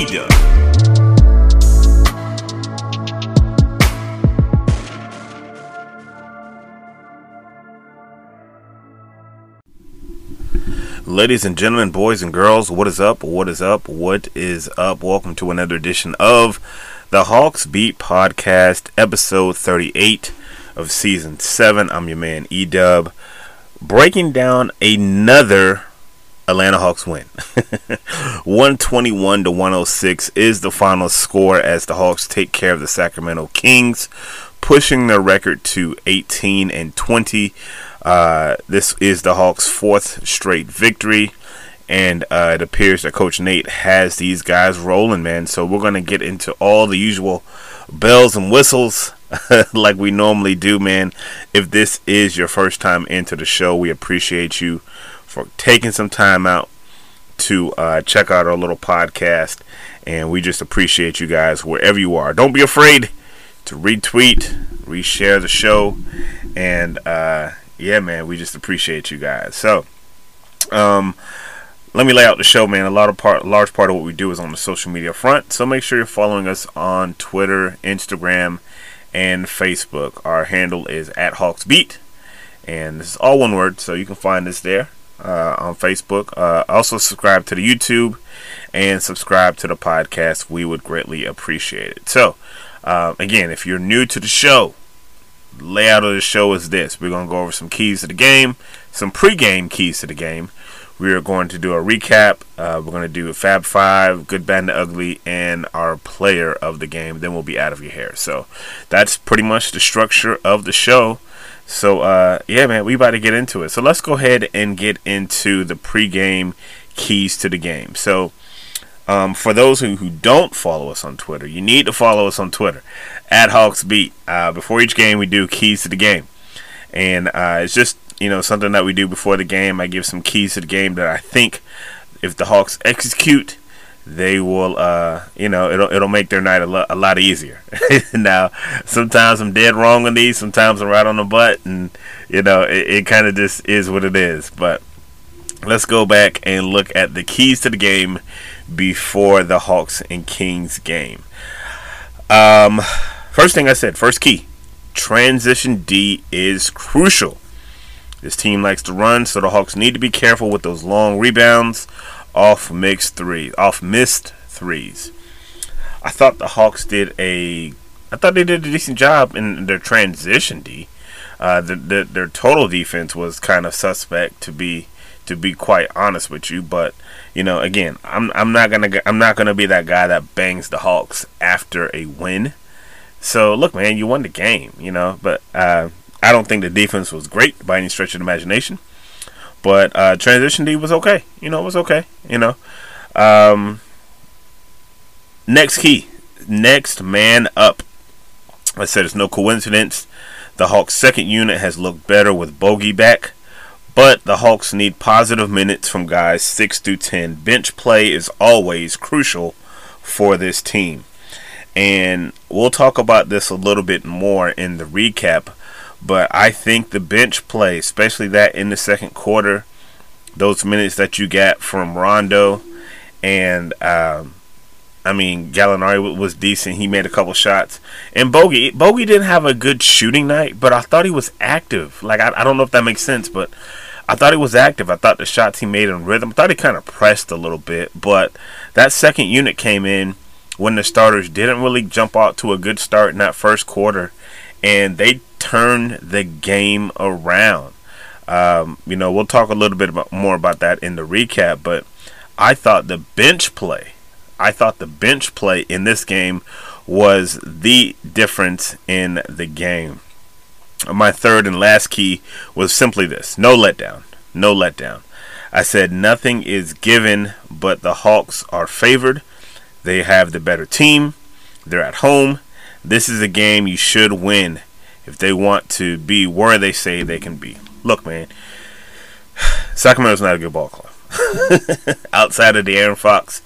Eda. Ladies and gentlemen, boys and girls, what is up? What is up? What is up? Welcome to another edition of the Hawks Beat Podcast, episode 38 of season 7. I'm your man, E Dub, breaking down another Atlanta Hawks win. 121 to 106 is the final score as the Hawks take care of the Sacramento Kings, pushing their record to 18 and 20. Uh, this is the Hawks' fourth straight victory, and uh, it appears that Coach Nate has these guys rolling, man. So we're gonna get into all the usual bells and whistles like we normally do, man. If this is your first time into the show, we appreciate you for taking some time out to uh, check out our little podcast, and we just appreciate you guys wherever you are. Don't be afraid to retweet, reshare the show, and uh, yeah, man, we just appreciate you guys. So, um, let me lay out the show, man. A lot of part, large part of what we do is on the social media front. So make sure you're following us on Twitter, Instagram, and Facebook. Our handle is at HawksBeat, and this is all one word, so you can find us there uh, on Facebook. Uh, also subscribe to the YouTube and subscribe to the podcast. We would greatly appreciate it. So, uh, again, if you're new to the show, layout of the show is this. We're to go over some keys to the game, some pre-game keys to the game. We are going to do a recap. Uh, we're going to do Fab Five, Good, Bad, and Ugly, and our player of the game. Then we'll be out of your hair. So that's pretty much the structure of the show. So uh, yeah, man, we about to get into it. So let's go ahead and get into the pre-game keys to the game. So um, for those who, who don't follow us on Twitter, you need to follow us on Twitter at Hawks Beat. Uh, before each game, we do keys to the game, and uh, it's just you know something that we do before the game. I give some keys to the game that I think if the Hawks execute, they will uh, you know it'll it'll make their night a, lo- a lot easier. now, sometimes I'm dead wrong on these, sometimes I'm right on the butt, and you know it, it kind of just is what it is, but. Let's go back and look at the keys to the game before the Hawks and Kings game. Um, first thing I said, first key, transition D is crucial. This team likes to run, so the Hawks need to be careful with those long rebounds off mixed threes, off missed threes. I thought the Hawks did a, I thought they did a decent job in their transition D. Uh, the, the, their total defense was kind of suspect to be to be quite honest with you. But you know, again, I'm I'm not gonna I'm not gonna be that guy that bangs the Hawks after a win. So look, man, you won the game, you know. But uh, I don't think the defense was great by any stretch of imagination. But uh, transition D was okay. You know, it was okay. You know. Um, next key, next man up. I said it's no coincidence the Hawks' second unit has looked better with Bogey back, but the Hawks need positive minutes from guys 6 through 10. Bench play is always crucial for this team. And we'll talk about this a little bit more in the recap, but I think the bench play, especially that in the second quarter, those minutes that you got from Rondo and um, I mean, Gallinari was decent. He made a couple shots. And Bogey, Bogey didn't have a good shooting night, but I thought he was active. Like, I, I don't know if that makes sense, but I thought he was active. I thought the shots he made in rhythm, I thought he kind of pressed a little bit. But that second unit came in when the starters didn't really jump out to a good start in that first quarter, and they turned the game around. Um, you know, we'll talk a little bit about, more about that in the recap, but I thought the bench play I thought the bench play in this game was the difference in the game. My third and last key was simply this no letdown. No letdown. I said nothing is given, but the Hawks are favored. They have the better team. They're at home. This is a game you should win if they want to be where they say they can be. Look, man, Sacramento's not a good ball club. outside of De'Aaron Fox,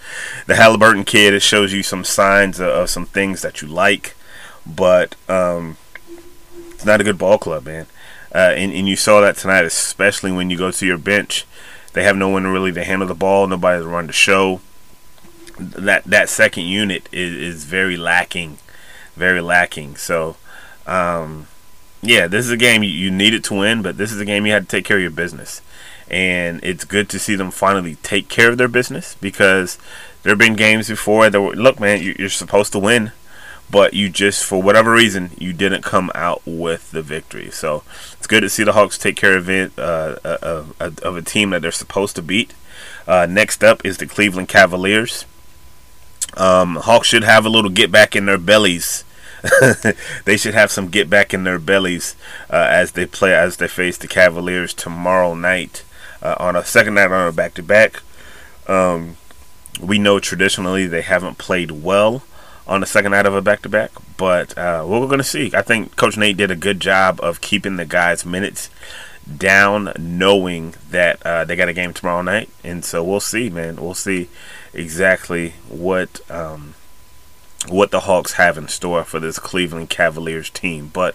the Haliburton kid, it shows you some signs of, of some things that you like, but um, it's not a good ball club, man. Uh, and, and you saw that tonight, especially when you go to your bench. They have no one really to handle the ball, nobody to run the show. That that second unit is, is very lacking, very lacking. So, um, yeah, this is a game you, needed to win, but this is a game you had to take care of your business and it's good to see them finally take care of their business because there have been games before that were, look, man, you're supposed to win, but you just, for whatever reason, you didn't come out with the victory. So it's good to see the Hawks take care of it, uh, uh, uh, of a team that they're supposed to beat. Uh, next up is the Cleveland Cavaliers. Um, Hawks should have a little get back in their bellies. they should have some get back in their bellies uh, as they play as they face the Cavaliers tomorrow night uh, on a second night on a back to back. We know traditionally they haven't played well on the second night of a back to back, but uh, we're going to see. I think Coach Nate did a good job of keeping the guys' minutes down, knowing that uh, they got a game tomorrow night, and so we'll see, man. We'll see exactly what. Um, what the Hawks have in store for this Cleveland Cavaliers team. But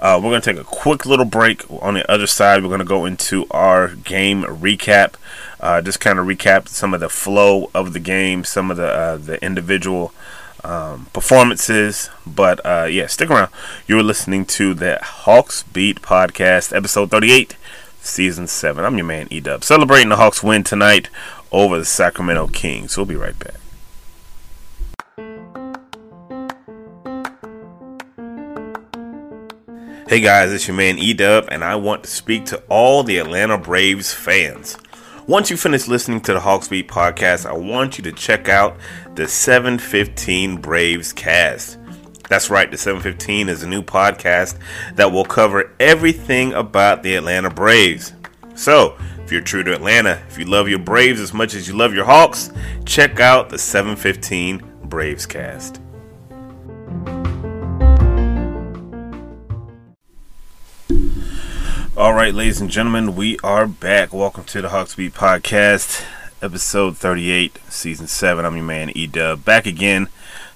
uh, we're going to take a quick little break. On the other side, we're going to go into our game recap. Uh, just kind of recap some of the flow of the game, some of the uh, the individual um, performances. But uh, yeah, stick around. You're listening to the Hawks Beat podcast, episode 38, season 7. I'm your man, E Dub. Celebrating the Hawks win tonight over the Sacramento Kings. We'll be right back. Hey guys, it's your man Edub, and I want to speak to all the Atlanta Braves fans. Once you finish listening to the Hawks Beat podcast, I want you to check out the 715 Braves cast. That's right, the 715 is a new podcast that will cover everything about the Atlanta Braves. So, if you're true to Atlanta, if you love your Braves as much as you love your Hawks, check out the 715 Braves cast. All right, ladies and gentlemen, we are back. Welcome to the Hawks Beat Podcast, episode 38, season 7. I'm your man, E Dub, back again,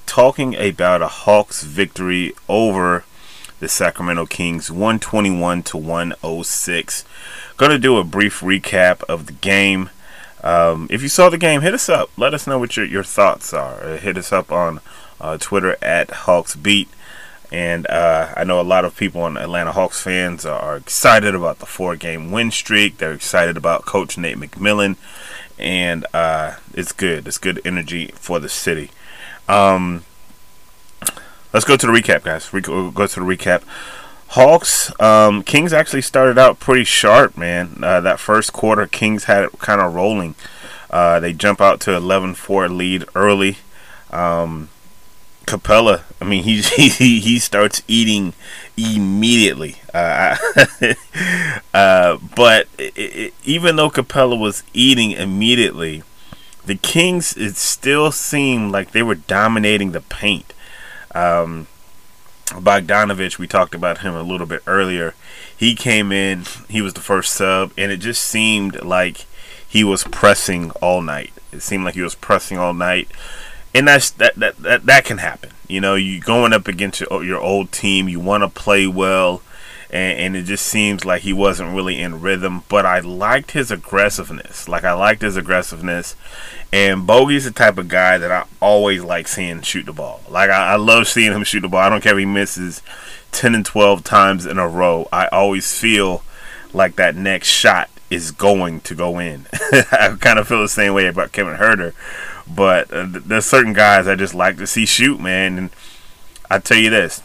talking about a Hawks victory over the Sacramento Kings, 121 to 106. Going to do a brief recap of the game. Um, if you saw the game, hit us up. Let us know what your, your thoughts are. Hit us up on uh, Twitter at Hawks Beat And uh, I know a lot of people on Atlanta Hawks fans are excited about the four game win streak. They're excited about Coach Nate McMillan. And uh, it's good. It's good energy for the city. Um, let's go to the recap, guys. Re- go to the recap. Hawks, um, Kings actually started out pretty sharp, man. Uh, that first quarter, Kings had it kind of rolling. Uh, they jump out to 11-4 lead early. Um, Capela, I mean, he he he starts eating immediately. Uh, uh, but it, it, even though Capela was eating immediately, the Kings it still seemed like they were dominating the paint. Um, Bogdanovic, we talked about him a little bit earlier. He came in, he was the first sub, and it just seemed like he was pressing all night. It seemed like he was pressing all night, and that's that that that, that can happen. You know, you going up against your, your old team, you want to play well, and, and, it just seems like he wasn't really in rhythm. But I liked his aggressiveness. Like I liked his aggressiveness, and Bogey's the type of guy that I always like seeing shoot the ball. Like I, I love seeing him shoot the ball. I don't care if he misses ten and twelve times in a row. I always feel like that next shot is going to go in. I kind of feel the same way about Kevin Huerter. But uh, there's certain guys I just like to see shoot, man. And I tell you this,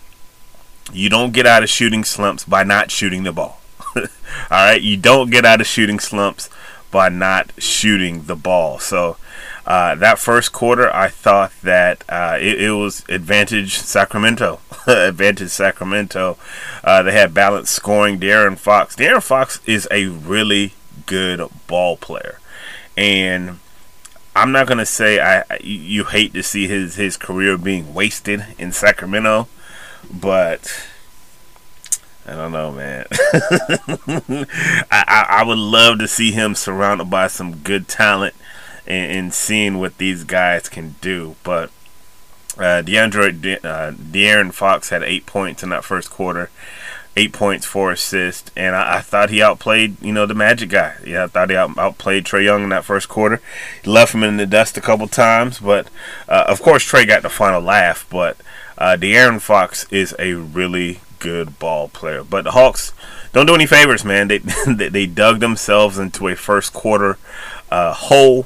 you don't get out of shooting slumps by not shooting the ball. All right, you don't get out of shooting slumps by not shooting the ball. So uh, that first quarter, I thought that uh, it, it, was advantage Sacramento. advantage Sacramento. Uh, they had balanced scoring. De'Aaron Fox. De'Aaron Fox is a really good ball player, and I'm not gonna say I you hate to see his his career being wasted in Sacramento, but I don't know, man. I, I, I would love to see him surrounded by some good talent and, and seeing what these guys can do. But uh, DeAndre De, uh, De'Aaron Fox had eight points in that first quarter, eight points, four assists, and I, I, thought he outplayed you know the Magic guy. Yeah, I thought he out, outplayed Trae Young in that first quarter. He left him in the dust a couple times, but uh, of course Trae got the final laugh. But uh, De'Aaron Fox is a really good ball player. But the Hawks don't do any favors, man. They they, dug themselves into a first quarter uh, hole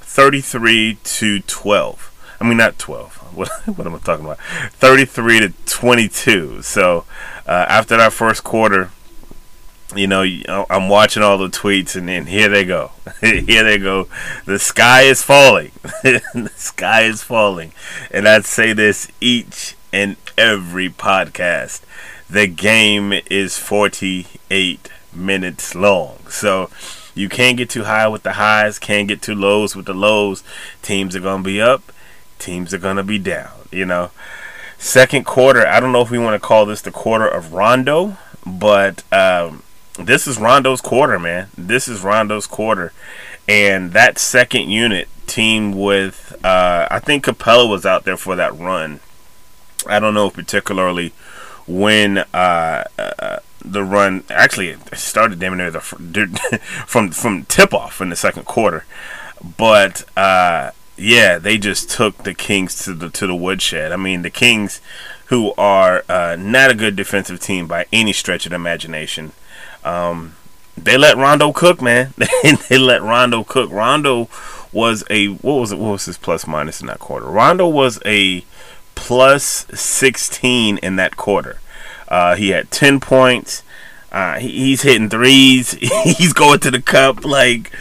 33 to 12. I mean, not 12. What, what am I talking about? 33 to 22. So uh, after that first quarter, you know, I'm watching all the tweets, and then here they go. here they go. The sky is falling. the sky is falling. And I'd say this each and every podcast. The game is 48 minutes long. So you can't get too high with the highs, can't get too lows with the lows. Teams are going to be up, teams are going to be down, you know. Second quarter, I don't know if we want to call this the quarter of Rondo, but um, this is Rondo's quarter, man. This is Rondo's quarter. And that second unit team with, uh, I think Capela was out there for that run. I don't know particularly when uh, uh, the run actually started damn near the from from tip off in the second quarter, but uh, yeah, they just took the Kings to the to the woodshed. I mean, the Kings, who are uh, not a good defensive team by any stretch of the imagination, um, they let Rondo cook, man. they let Rondo cook. Rondo was a what was it? What was his plus minus in that quarter? Rondo was a plus 16 in that quarter. Uh, he had 10 points. Uh, he, he's hitting threes. he's going to the cup. Like,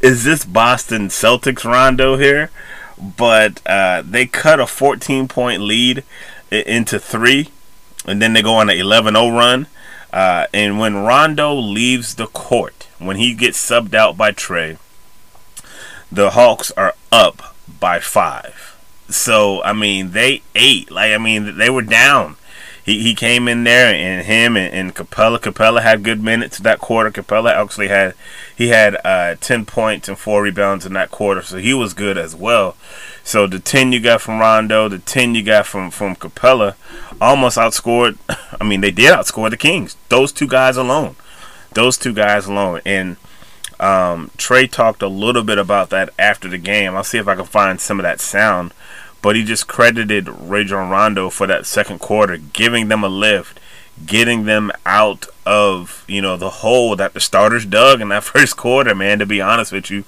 is this Boston Celtics Rondo here? But uh, they cut a 14 point lead into three, and then they go on an 11 0 run. Uh, and when Rondo leaves the court, when he gets subbed out by Trae, the Hawks are up by five. So I mean, they ate. Like I mean, they were down he, he came in there and him and, and Capella. Capela had good minutes that quarter. Capela actually had he had uh, ten points and four rebounds in that quarter, so he was good as well. So the ten you got from Rondo, the ten you got from from Capela, almost outscored. I mean, they did outscore the Kings. Those two guys alone, those two guys alone, and. Um, Trae talked a little bit about that after the game. I'll see if I can find some of that sound but he just credited Rajon Rondo for that second quarter, giving them a lift, getting them out of you know the hole that the starters dug in that first quarter. Man, to be honest with you,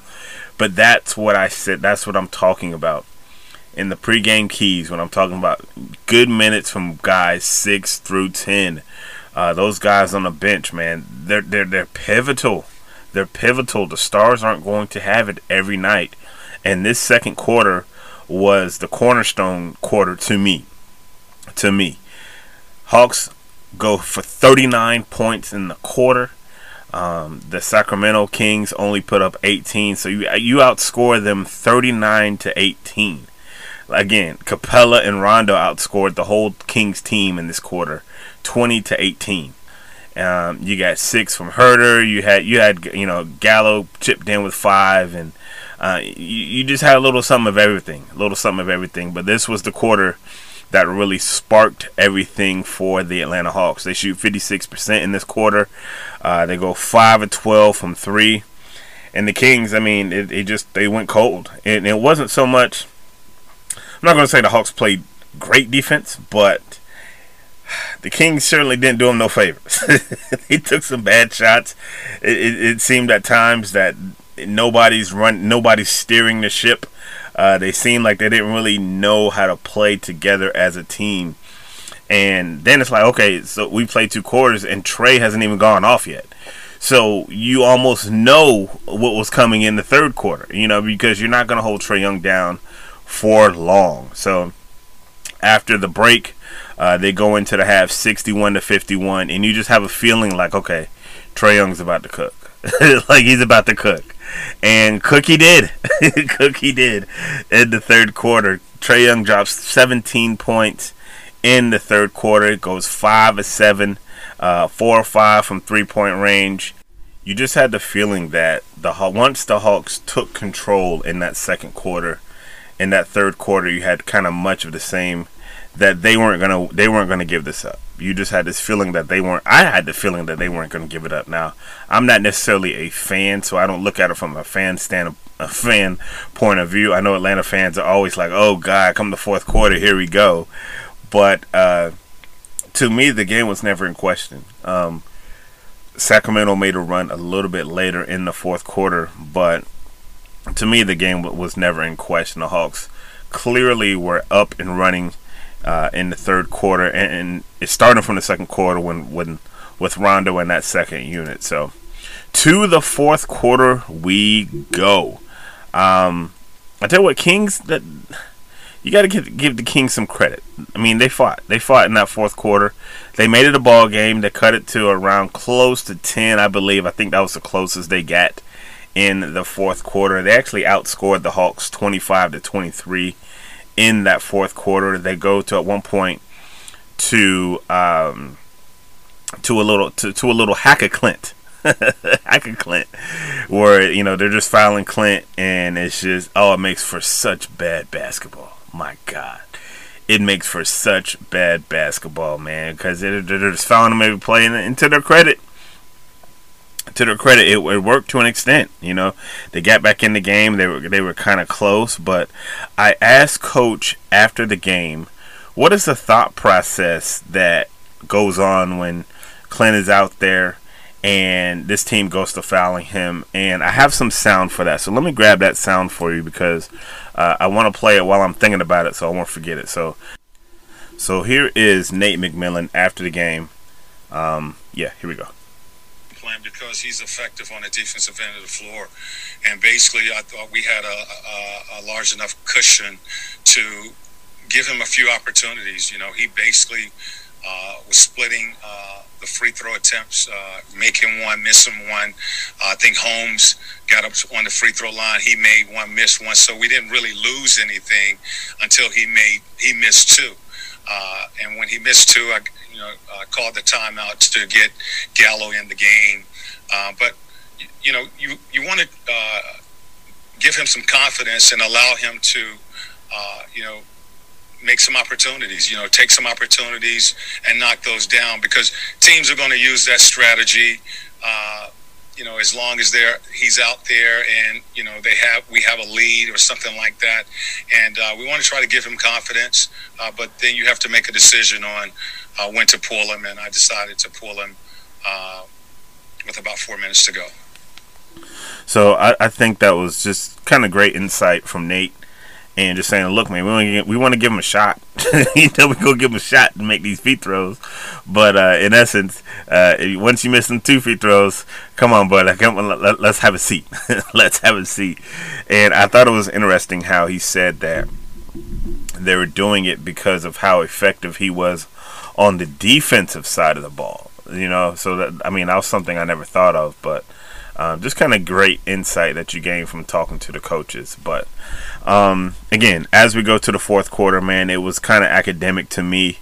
but that's what I said. That's what I'm talking about in the pregame keys when I'm talking about good minutes from guys six through ten. Uh, those guys on the bench, man, they're they're they're pivotal. They're pivotal. The stars aren't going to have it every night, and this second quarter was the cornerstone quarter to me. To me, Hawks go for 39 points in the quarter. Um, the Sacramento Kings only put up 18, so you you outscore them 39 to 18. Again, Capela and Rondo outscored the whole Kings team in this quarter, 20 to 18. Um, you got six from Huerter. You had you had you know Gallo chipped in with five, and uh, you, you just had a little something of everything, a little something of everything. But this was the quarter that really sparked everything for the Atlanta Hawks. They shoot 56% in this quarter. Uh, they go five and 12 from three, and the Kings. I mean, it, it just they went cold, and it wasn't so much. I'm not going to say the Hawks played great defense, but the Kings certainly didn't do them no favors. he took some bad shots. It, it, it, seemed at times that nobody's run, nobody's steering the ship. Uh, they seem like they didn't really know how to play together as a team. And then it's like, okay, so we played two quarters, and Trae hasn't even gone off yet. So you almost know what was coming in the third quarter, you know, because you're not going to hold Trae Young down for long. So after the break, uh, they go into the half 61 to 51, and you just have a feeling like, okay, Trae Young's about to cook. like he's about to cook. And Cookie did. Cookie did in the third quarter. Trae Young drops 17 points in the third quarter. It goes 5 of 7, uh, 4 or 5 from three point range. You just had the feeling that the once the Hawks took control in that second quarter, in that third quarter, you had kind of much of the same that they weren't gonna they weren't gonna give this up. You just had this feeling that they weren't. I had the feeling that they weren't gonna give it up. Now I'm not necessarily a fan, so I don't look at it from a fan stand a fan point of view. I know Atlanta fans are always like, "Oh God, come the fourth quarter, here we go," but uh, to me, the game was never in question. Um, Sacramento made a run a little bit later in the fourth quarter, but to me, the game was never in question. The Hawks clearly were up and running uh, in the third quarter, and, and it's starting from the second quarter when when with Rondo in that second unit. So to the fourth quarter we go. Um, I tell you what, Kings that you got to give, give the Kings some credit. I mean, they fought. They fought in that fourth quarter. They made it a ball game. They cut it to around close to ten, I believe. I think that was the closest they got in the fourth quarter. They actually outscored the Hawks twenty-five to twenty-three in that fourth quarter. They go to at one point to um, to a little to, to a little hack of Clint. hack of Clint, where you know they're just fouling Clint, and it's just oh, it makes for such bad basketball. My God, it makes for such bad basketball, man, because they're, they're just fouling him every play, and, and to their credit, to their credit, it, it, worked to an extent. You know, they got back in the game. They were they were kind of close, but I asked coach after the game, what is the thought process that goes on when Clint is out there and this team goes to fouling him? And I have some sound for that, so let me grab that sound for you because uh, I want to play it while I'm thinking about it, so I won't forget it. So, so here is Nate McMillan after the game. Um, yeah, here we go because he's effective on the defensive end of the floor. And basically, I thought we had a, a, a large enough cushion to give him a few opportunities. You know, he basically uh, was splitting uh, the free throw attempts, uh, making one, missing one. I think Holmes got up on the free throw line. He made one, missed one. So we didn't really lose anything until he made he missed two. Uh, and when he missed two, I you know uh, called the timeout to get Gallo in the game. Uh, but you know you you want to uh, give him some confidence and allow him to uh, you know make some opportunities. You know, take some opportunities and knock those down because teams are going to use that strategy. You know, as long as they're he's out there and you know they have we have a lead or something like that, and uh, we want to try to give him confidence. Uh, but then you have to make a decision on uh, when to pull him, and I decided to pull him uh, with about four minutes to go. So I, I think that was just kind of great insight from Nate and just saying, look, man, we want to we want to give him a shot. you know, we go give him a shot to make these free throws. But uh, in essence, uh, once you miss them two free throws, come on, bud, come on, let, us have a seat. let's have a seat. And I thought it was interesting how he said that they were doing it because of how effective he was on the defensive side of the ball. You know, so that I mean, that was something I never thought of, but. Um, just kind of great insight that you gain from talking to the coaches. But um, again, as we go to the fourth quarter, man, it was kind of academic to me.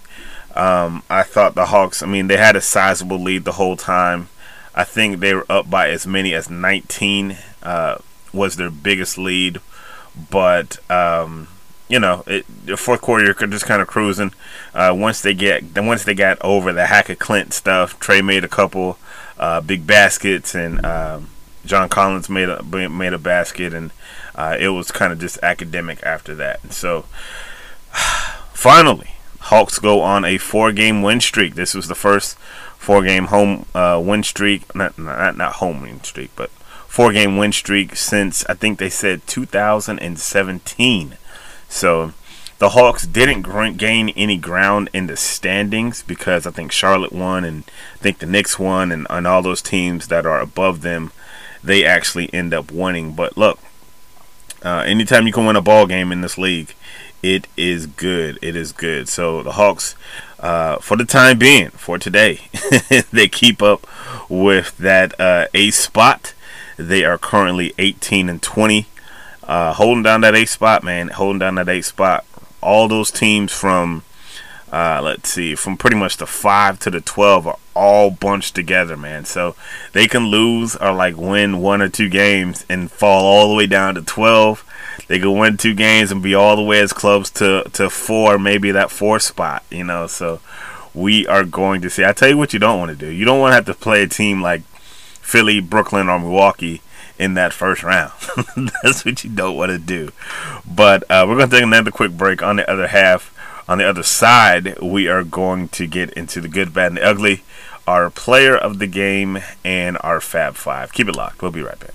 Um, I thought the Hawks, I mean, they had a sizable lead the whole time. I think they were up by as many as 19 uh, was their biggest lead. But um, you know, it, the fourth quarter you're just kind of cruising. Uh, once they get, once they got over the Hackett Clint stuff, Trae made a couple uh, big baskets, and um, John Collins made a made a basket, and uh, it was kind of just academic after that. So, finally, Hawks go on a four-game win streak. This was the first four-game home uh, win streak, not, not not home win streak, but four-game win streak since I think they said 2017. So the Hawks didn't gain any ground in the standings because I think Charlotte won and I think the Knicks won and, and all those teams that are above them, they actually end up winning. But look, uh, anytime you can win a ball game in this league, it is good. It is good. So the Hawks, uh, for the time being, for today, they keep up with that uh, A spot. They are currently 18 and 20. Uh, holding down that A spot, man. Holding down that A spot all those teams from uh, let's see, from pretty much the five to the twelve are all bunched together, man. So they can lose or like win one or two games and fall all the way down to twelve. They can win two games and be all the way as close to to four, maybe that four spot, you know. So we are going to see. I tell you what, you don't want to do. You don't want to have to play a team like Philly, Brooklyn, or Milwaukee in that first round. That's what you don't want to do. But uh, we're going to take another quick break. On the other half, on the other side, we are going to get into the good, bad, and the ugly, our player of the game, and our Fab Five. Keep it locked. We'll be right back.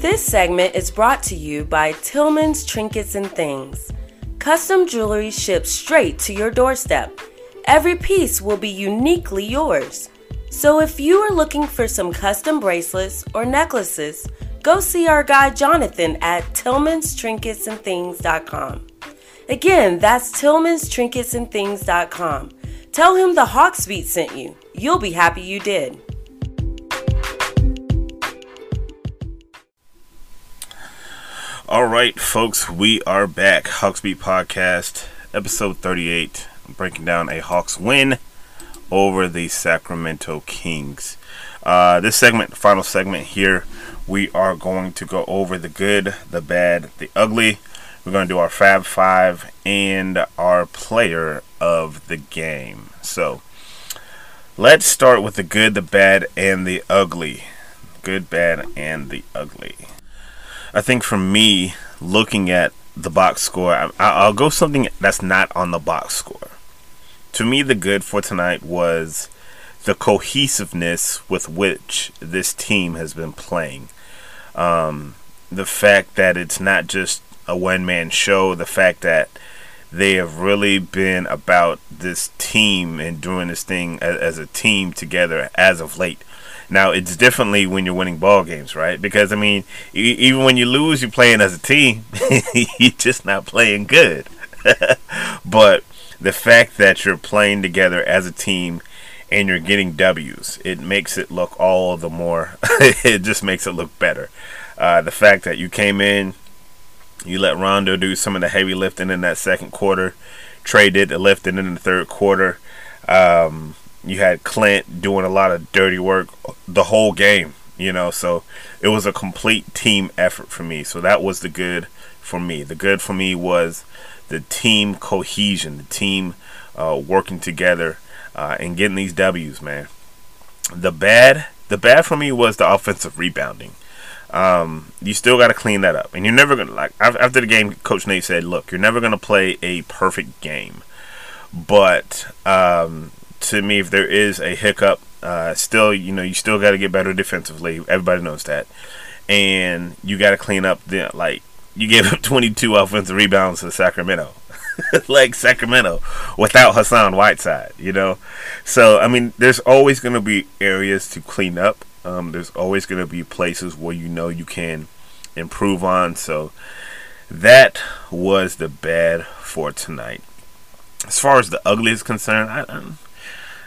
This segment is brought to you by Tillman's Trinkets and Things. Custom jewelry shipped straight to your doorstep. Every piece will be uniquely yours. So if you are looking for some custom bracelets or necklaces, go see our guy Jonathan at Tillman's Trinkets and Things.com. Again, that's Tillman's Trinkets and Things.com. Tell him the Hawks Beat sent you. You'll be happy you did. All right, folks, we are back. Hawksbeat Podcast, episode 38, breaking down a Hawks win over the Sacramento Kings. Uh, this segment, final segment here, we are going to go over the good, the bad, the ugly. We're going to do our Fab Five and our player of the game. So, let's start with the good, the bad, and the ugly. Good, bad, and the ugly. I think for me, looking at the box score, I'll go something that's not on the box score to me, the good for tonight was the cohesiveness with which this team has been playing. Um, the fact that it's not just a one man show, the fact that they have really been about this team and doing this thing as, as, a team together as of late. Now it's differently when you're winning ball games, right? Because I mean, e- even when you lose, you're playing as a team. you're just not playing good. but the fact that you're playing together as a team and you're getting W's, it makes it look all the more, it just makes it look better. Uh, the fact that you came in, you let Rondo do some of the heavy lifting in that second quarter, Trae did the lifting in the third quarter. Um, you had Clint doing a lot of dirty work the whole game, you know, so it was a complete team effort for me. So that was the good for me. The good for me was the team cohesion, the team uh, working together. Uh, and getting these W's, man. The bad, the bad for me was the offensive rebounding. Um, you still got to clean that up, and you're never gonna like after the game. Coach Nate said, "Look, you're never gonna play a perfect game, but um, to me, if there is a hiccup, uh, still, you know, you still got to get better defensively. Everybody knows that, and you got to clean up the like you gave up 22 offensive rebounds to Sacramento. like Sacramento without Hassan Whiteside, you know. So I mean, there's always going to be areas to clean up. Um, there's always going to be places where you know you can improve on. So that was the bad for tonight. As far as the ugly is concerned, I, I,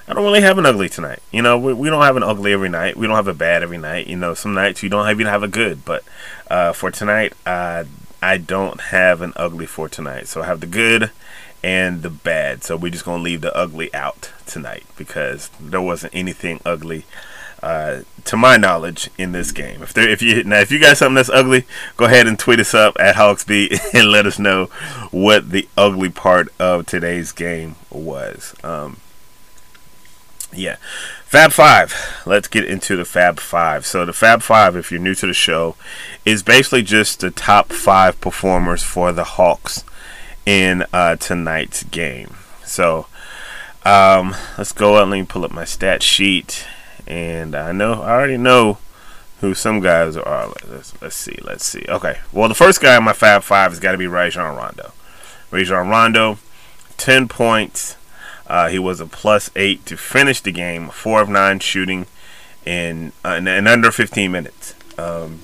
I don't really have an ugly tonight. You know, we, we don't have an ugly every night. We don't have a bad every night. You know, some nights you don't even have a good. But uh, for tonight, uh, I don't have an ugly for tonight. So I have the good and the bad. So we're just gonna leave the ugly out tonight because there wasn't anything ugly, uh, to my knowledge, in this game. If there, if you now, if you got something that's ugly, go ahead and tweet us up at Hawksbeat and let us know what the ugly part of today's game was. Um, yeah. Fab Five. Let's get into the Fab Five. So, the Fab Five, if you're new to the show, is basically just the top five performers for the Hawks in uh, tonight's game. So, um, let's go. Let me pull up my stat sheet. And I know, I already know who some guys are. Let's, let's see, let's see. Okay. Well, the first guy in my Fab Five has got to be Rajon Rondo. Rajon Rondo, 10 points. Uh, he was a plus eight to finish the game, four of nine shooting in, uh, in, in under 15 minutes. Um,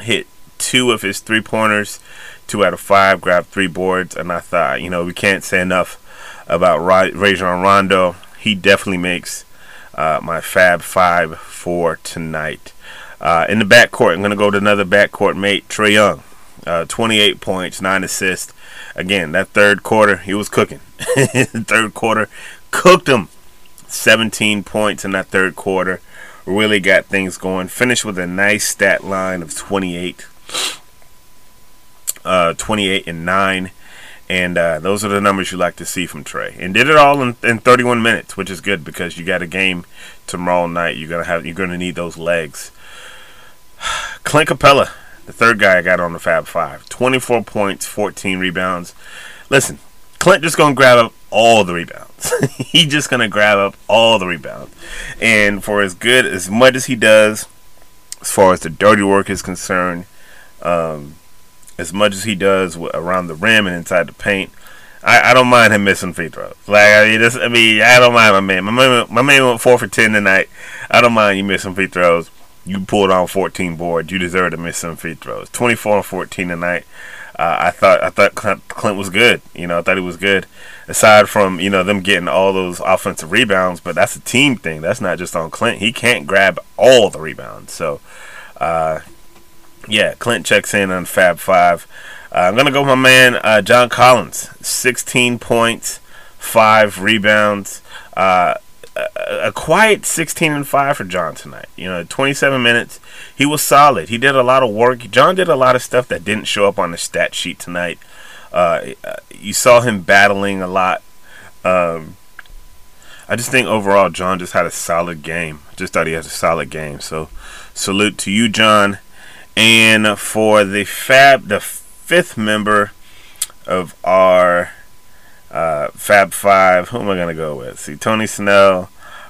hit two of his three pointers, two out of five, grabbed three boards, and I thought, you know, we can't say enough about Ra- Rajon Rondo. He definitely makes uh, my Fab Five for tonight. Uh, in the backcourt, I'm going to go to another backcourt mate, Trae Young. Uh, 28 points, 9 assists. Again, that third quarter, he was cooking. third quarter, cooked him. 17 points in that third quarter. Really got things going. Finished with a nice stat line of 28. Uh, 28 and 9. And uh, those are the numbers you like to see from Trae. And did it all in, in 31 minutes, which is good because you got a game tomorrow night. You're gonna have you're gonna need those legs. Clint Capela, the third guy I got on the Fab Five, 24 points, 14 rebounds. Listen, Clint just gonna grab up all the rebounds. He just gonna grab up all the rebounds. And for as good as much as he does, as far as the dirty work is concerned, um, as much as he does around the rim and inside the paint, I, I don't mind him missing free throws. Like I mean, this, I mean, I don't mind my man. My man, my man went four for ten tonight. I don't mind you missing free throws. You pulled on 14 boards. You deserve to miss some free throws. 24 and 14 tonight. Uh, I thought I thought Clint, Clint was good. You know, I thought he was good. Aside from you know them getting all those offensive rebounds, but that's a team thing. That's not just on Clint. He can't grab all the rebounds. So, uh, yeah, Clint checks in on Fab Five. Uh, I'm gonna go with my man uh, John Collins. 16 points, five rebounds. A, a quiet 16 and 5 for John tonight. You know, 27 minutes. He was solid. He did a lot of work. John did a lot of stuff that didn't show up on the stat sheet tonight. Uh, you saw him battling a lot. Um, I just think overall, John just had a solid game. Just thought he had a solid game. So, salute to you, John. And for the Fab, the fifth member of our uh, Fab Five. Who am I gonna go with? See, Tony Snell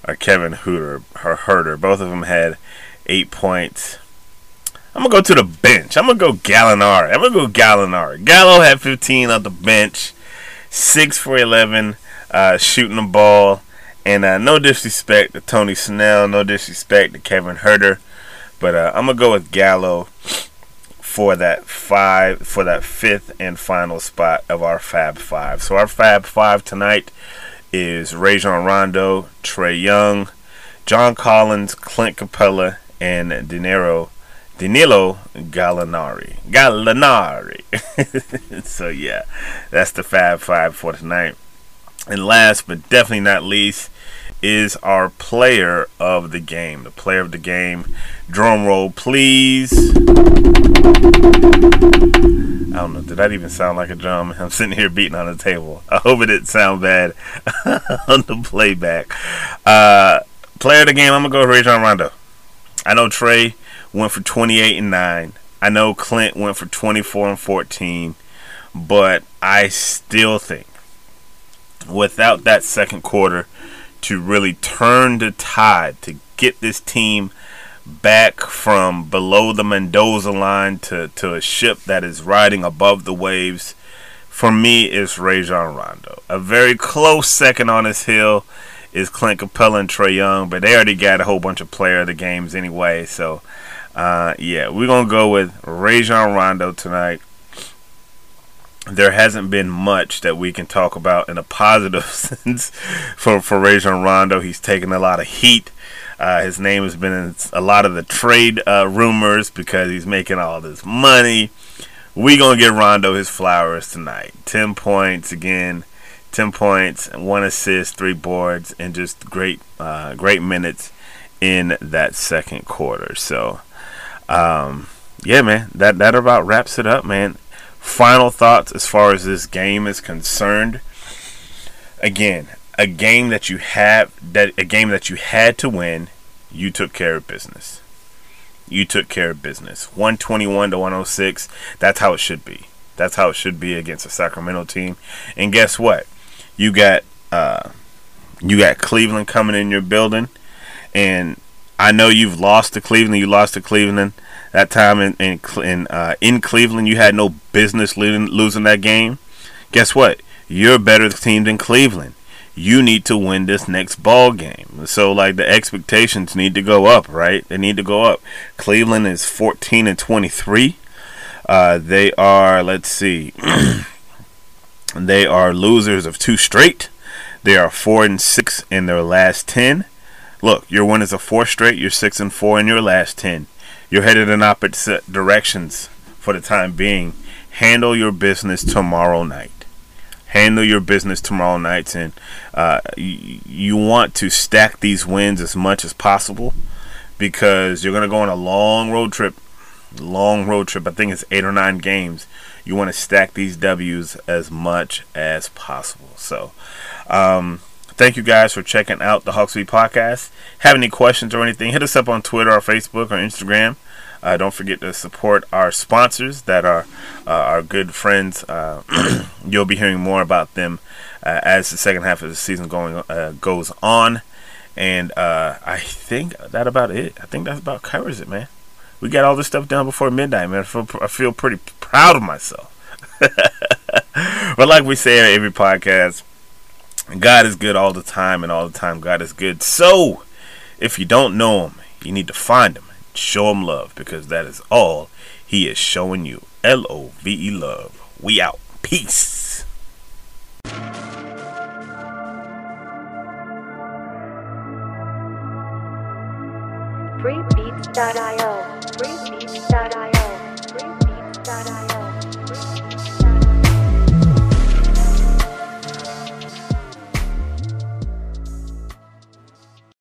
or Kevin Hooter or Huerter. Both of them had eight points. I'm gonna go to the bench. I'm gonna go Gallinari. I'm gonna go Gallinari. Gallo had 15 on the bench, six for 11, uh, shooting the ball. And uh, no disrespect to Tony Snell, no disrespect to Kevin Huerter, but uh, I'm gonna go with Gallo for that five for that fifth and final spot of our Fab Five. So our Fab Five tonight is Rajon Rondo, Trae Young, John Collins, Clint Capela, and Dinero Danilo Gallinari. Gallinari. so yeah, that's the Fab Five for tonight. And last but definitely not least is our player of the game. The player of the game. Drum roll, please. I don't know. Did that even sound like a drum? I'm sitting here beating on the table. I hope it didn't sound bad on the playback. Uh, player of the game, I'm gonna go with Rajon Rondo. I know Trae went for 28 and 9. I know Clint went for 24 and 14, but I still think without that second quarter to really turn the tide to get this team back from below the Mendoza line to, to a ship that is riding above the waves, for me, is Rajon Rondo. A very close second on his hill is Clint Capela and Trae Young, but they already got a whole bunch of player of the games anyway. So, uh, yeah, we're gonna go with Rajon Rondo tonight. There hasn't been much that we can talk about in a positive sense for for Rajon Rondo. He's taken a lot of heat. Uh, his name has been in a lot of the trade uh, rumors because he's making all this money. We gonna get Rondo his flowers tonight. Ten points again 10 points, one assist, three boards, and just great, uh, great minutes in that second quarter. So, um, yeah, man, that that about wraps it up, man. Final thoughts as far as this game is concerned. Again, a game that you have that a game that you had to win, you took care of business. You took care of business. 121 to 106. That's how it should be. That's how it should be against a Sacramento team. And guess what? You got uh, you got Cleveland coming in your building, and I know you've lost to Cleveland. You lost to Cleveland that time in in in, uh, in Cleveland. You had no business losing, losing that game. Guess what? You're a better team than Cleveland. You need to win this next ball game. So like the expectations need to go up, right? They need to go up. Cleveland is 14 and 23. Uh, they are, let's see. They are losers of two straight. They are four and six in their last ten. Look, your win is a four straight. You're six and four in your last ten. You're headed in opposite directions for the time being. Handle your business tomorrow night. Handle your business tomorrow night, and uh, you, you want to stack these wins as much as possible because you're going to go on a long road trip. Long road trip. I think it's eight or nine games you want to stack these W's as much as possible. So, um, thank you guys for checking out the Hawks Beat podcast. Have any questions or anything, hit us up on Twitter or Facebook or Instagram. Uh, don't forget to support our sponsors that are uh, our good friends. Uh, you'll be hearing more about them uh, as the second half of the season going uh, goes on. And uh, I think that about it. I think that about covers it, man we got all this stuff done before midnight, man. I feel, I feel pretty proud of myself. but like we say in every podcast, God is good all the time, and all the time God is good. So, if you don't know Him, you need to find Him, show Him love, because that is all He is showing you. L O V E love. We out. Peace. Freebeats.io